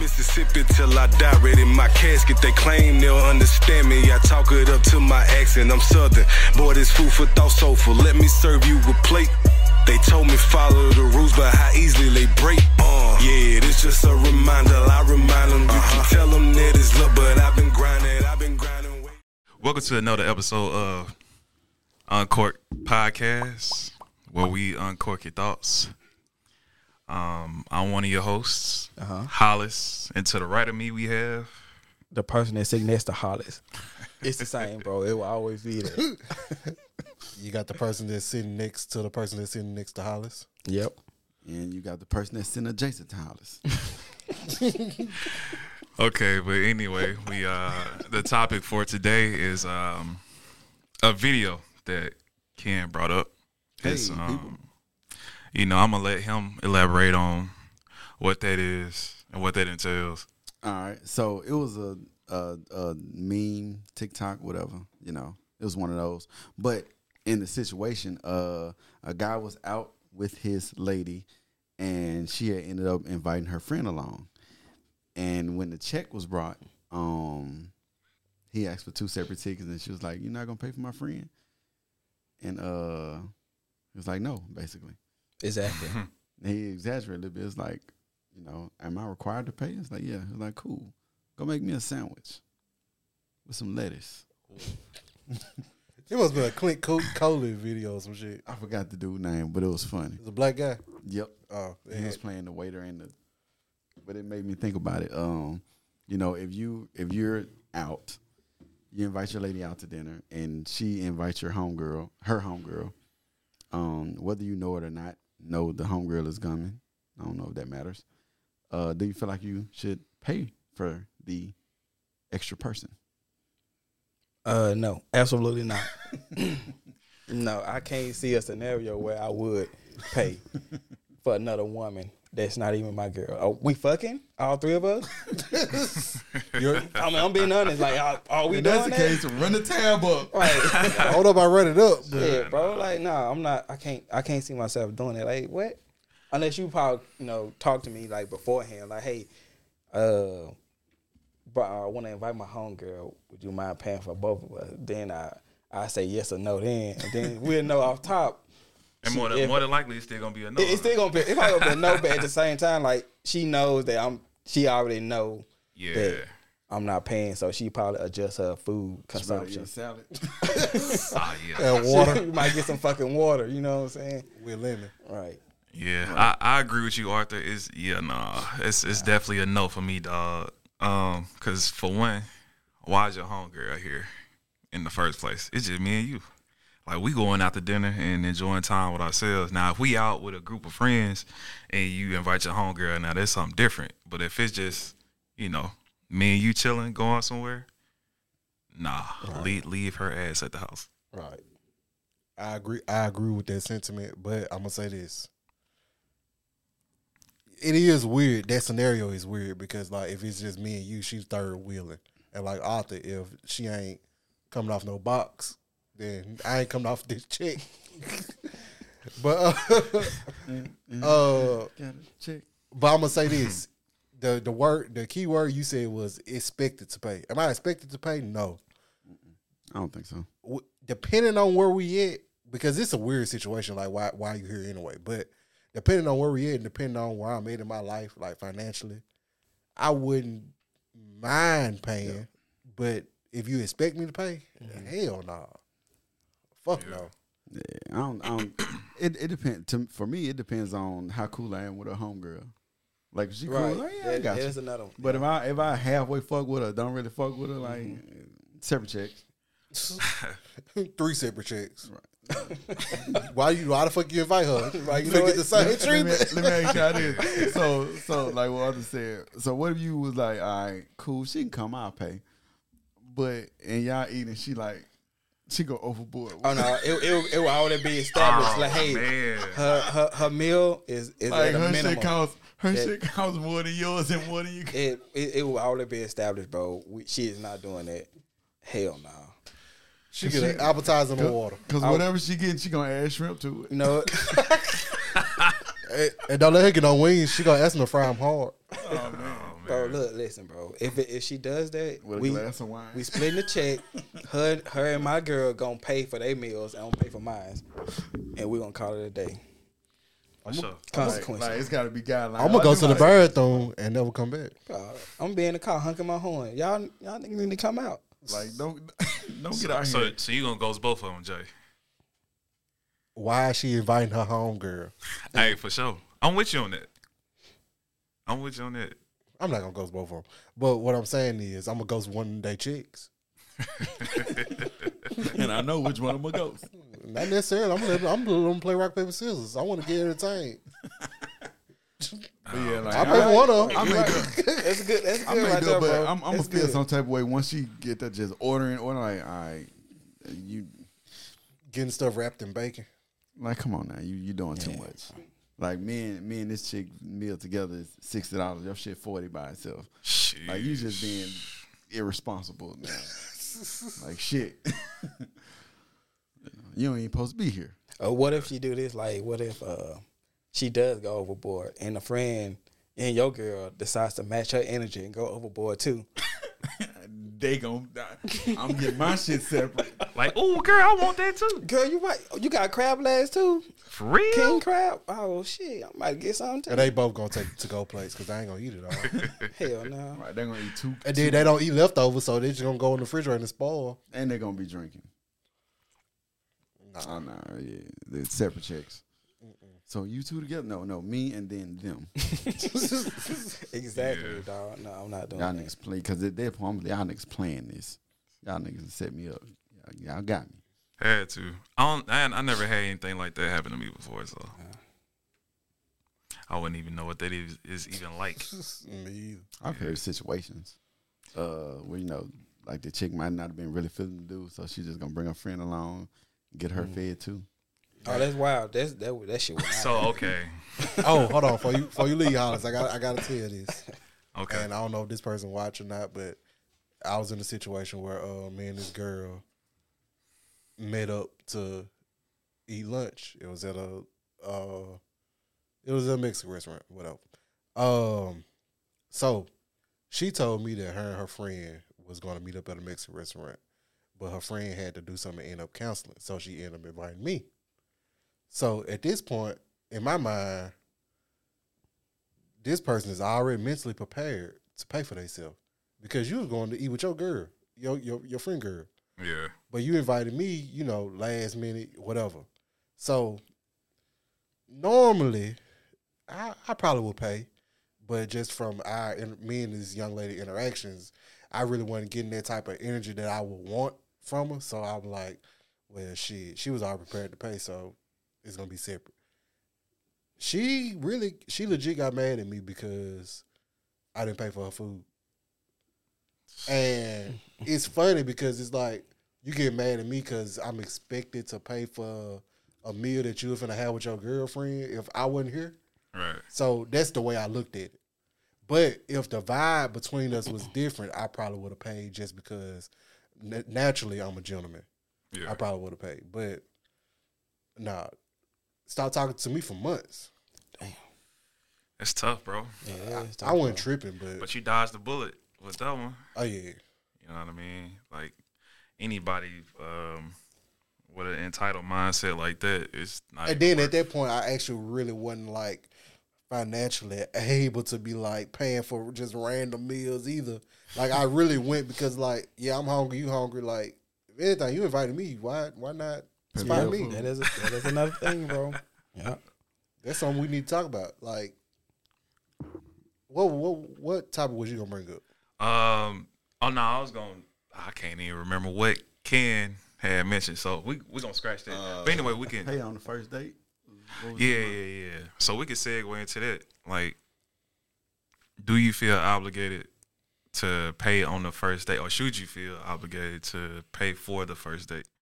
Mississippi till I die. Ready my casket. They claim they'll understand me. I talk it up to my accent. I'm southern. Boy, this food for thought soulful. Let me serve you a plate. They told me follow the rules, but how easily they break. Uh, yeah, this just a reminder. I remind them. You can tell them that it's love, but I've been grinding. I've been grinding. Welcome to another episode of Uncork Podcast, where we uncork your thoughts. Um, I'm one of your hosts, Hollis, and to the right of me we have. the person that's sitting next to Hollis. It's the same, bro. It will always be there. You got the person that's sitting next to the person that's sitting next to Hollis. Yep. And you got the person that's sitting adjacent to Hollis. Okay, but anyway, we uh the topic for today is um a video that Ken brought up. It's Hey, um you know, I'm gonna let him elaborate on what that is and what that entails. All right. So it was a, a a meme, TikTok, whatever. You know, it was one of those. But in the situation, uh, a guy was out with his lady, and she had ended up inviting her friend along. And when the check was brought, um, he asked for two separate tickets, and she was like, "You're not gonna pay for my friend?" And uh, he was like, "No," basically. Exactly. He exaggerated a little bit. It's like, you know, am I required to pay? It's like, yeah. It's like, cool. Go make me a sandwich with some lettuce. It must be a Clint Co- Coley video or some shit. I forgot the dude's name, but it was funny. It's a black guy. Yep. Oh, He was playing the waiter and the but it made me think about it. Um, you know, if you if you're out, you invite your lady out to dinner and she invites your homegirl, her homegirl, um, whether you know it or not, know the homegirl is coming. I don't know if that matters. Uh, do you feel like you should pay for the extra person? Uh, no, absolutely not. no, I can't see a scenario where I would pay for another woman that's not even my girl. Are we fucking all three of us? You're, I mean, I'm being honest. Like, are, are we doing that? Case. Run the tab up. Like, I don't know if I run it up, but yeah, bro. Like, nah, I'm not. I can't. I can't see myself doing it. Like, what? Unless you probably, you know, talk to me like beforehand. Like, hey, uh, but I want to invite my homegirl. Would you mind paying for both of us? Then I, I say yes or no. Then, and then we'll know off top. And more than, If- more than likely it's still gonna be a no. It- it's still gonna be. It's probably gonna be a no, but at the same time, like she knows that I'm. She already know yeah. that I'm not paying, so she probably adjust her food consumption. salad. Ah, yeah. and water you might get some fucking water. You know what I'm saying? with lemon. Right. Yeah, I, I agree with you, Arthur. Is yeah, nah, it's it's definitely a no for me, dog. Um, cause for one, why's your homegirl here in the first place? It's just me and you. Like we going out to dinner and enjoying time with ourselves. Now, if we out with a group of friends and you invite your homegirl, now that's something different. But if it's just you know me and you chilling, going somewhere, nah, leave leave her ass at the house. Right. I agree. I agree with that sentiment, but I'm gonna say this. It is weird. That scenario is weird because like if it's just me and you, she's third wheeling, and like Arthur, if she ain't coming off no box, then I ain't coming off this check. but uh, uh, check. but I'm gonna say this: the the word, the key word you said was expected to pay. Am I expected to pay? No. I don't think so. w- depending on where we at, because it's a weird situation. Like why why you here anyway? But depending on where we at, and depending on where I'm at in my life, like financially, I wouldn't mind paying. But if you expect me to pay, hell no. Fuck no. Yeah, I don't. I don't it it depends. To, for me, it depends on how cool I am with a homegirl. Like if she cool, Right. like, yeah, I got you. Another one. But if I if I halfway fuck with her, don't really fuck with her, like Mm-hmm. separate checks. Three separate checks. why you why the fuck you invite her? Why you know gonna get the same let, me, treatment? let me ask you this. So so like what Arthur said. So what if you was like, all right, cool, she can come, I'll pay. But and y'all eating, she like she go overboard. Oh no, it it, it will already be established. Oh, like, hey, man. her, her her meal is is like at a her minimum. shit costs her That- shit costs more than yours and more than you. it, it it will already be established, bro. We, she is not doing that. Hell no. She get an appetizer and water. Cause whatever she getting, she gonna add shrimp to it. You know, And, and don't let her get no wings. She gonna ask them to fry them hard. Oh Bro, look, listen, bro. If it, if she does that, With a we glass of wine. we splitting the check. her her and my girl gonna pay for their meals. and I'm gonna pay for mine, and we gonna call it a day. For sure. like, Consequences. like, it's got to be guidelines. I'm gonna go to the Like, bathroom and never come back. I'm gonna be in the car honking my horn. Y'all y'all niggas need to come out. Like, don't don't get out So, here. so you gonna ghost both of them, Jay? Why is she inviting her home girl? Hey, for sure. I'm with you on that. I'm with you on that. I'm not gonna ghost both of them. But what I'm saying is, I'm gonna ghost one day chicks. and I know which one I'm gonna go. Not necessarily. I'm gonna I'm gonna play rock paper scissors. I want to get entertained. But yeah, like, I pay for one of them. I may That's good. That's I good may right do, there, but bro. I'm, I'm gonna feel good. some type of way once she get that just ordering, ordering. Like, all right, you Getting stuff wrapped in bacon. like, come on now, you you doing too much. Like me and me and this chick meal together is sixty dollars. Your shit forty by itself. Shit. Like you just being irresponsible. Now. like shit. you ain't supposed to be here. Uh, what if she do this? Like, what if uh, she does go overboard, and a friend and your girl decides to match her energy and go overboard too? They gon' die. I'm getting my shit separate. Like, oh, girl, I want that too. Girl, you right. You got crab legs too. For real? King crab. Oh shit, I might get something. Too. And they both gonna take to go plates because I ain't gonna eat it all. Hell no. Right, they're gonna eat two, and then they don't eat leftovers, so they just gonna go in the refrigerator and spoil. and they're gonna be drinking. Oh no, yeah, they're separate checks. So you two together? No, no, me and then them. Exactly, Yeah. dog. No, I'm not doing Y'all that. niggas play because at that point, y'all niggas playing this. Y'all niggas set me up. Y'all, y'all got me. Had to. I don't. I, I never had anything like that happen to me before, so I wouldn't even know what that is, is even like. Me either. I've heard situations uh, where you know, like the chick might not have been really feeling the dude, so she's just gonna bring a friend along, get her fed too. Oh, that's wild. That's that. That shit. Was not So okay, Oh, hold on, for you, for you leave, Hollis, I got, I gotta tell you this. okay. And I don't know if this person watch or not, but I was in a situation where uh, me and this girl met up to eat lunch. It was at a uh, it was a Mexican restaurant, whatever. Um, so she told me that her and her friend was going to meet up at a Mexican restaurant, but her friend had to do something and end up counseling, so she ended up inviting me. So at this point, in my mind, this person is already mentally prepared to pay for themselves because you was going to eat with your girl, your your your friend girl, Yeah. But you invited me, you know, last minute, whatever. So normally, I I probably would pay, but just from our me and this young lady interactions, I really wasn't getting that type of energy that I would want from her. So I'm like, well, she she was all prepared to pay, so it's gonna be separate. She really, she legit got mad at me because I didn't pay for her food. And it's funny because it's like you get mad at me because I'm expected to pay for a meal that you were finna have with your girlfriend if I wasn't here. Right. So that's the way I looked at it. But if the vibe between us was different, I probably would have paid just because na- naturally I'm a gentleman. Yeah. I probably would have paid. But nah, stop talking to me for months. Damn. It's tough, bro. Yeah, it's I wasn't tripping, but, But you dodged the bullet with that one. oh yeah, You know what I mean? Like anybody um, with an entitled mindset like that is not. and then worth at that point, I actually really wasn't like financially able to be like paying for just random meals either. Like I really went because like, yeah, I'm hungry, you hungry. Like if anything, you invited me. Why why not invite for me? That is a, that is another thing, bro. Yeah. That's something we need to talk about. Like, what what what topic was you gonna bring up? Um. Oh no, I was going. I can't even remember what Ken had mentioned. So we we gonna scratch that. Uh, but anyway, we can. Pay on the first date. What Yeah, yeah, yeah. So we can segue into that. Like, do you feel obligated to pay on the first date, or should you feel obligated to pay for the first date?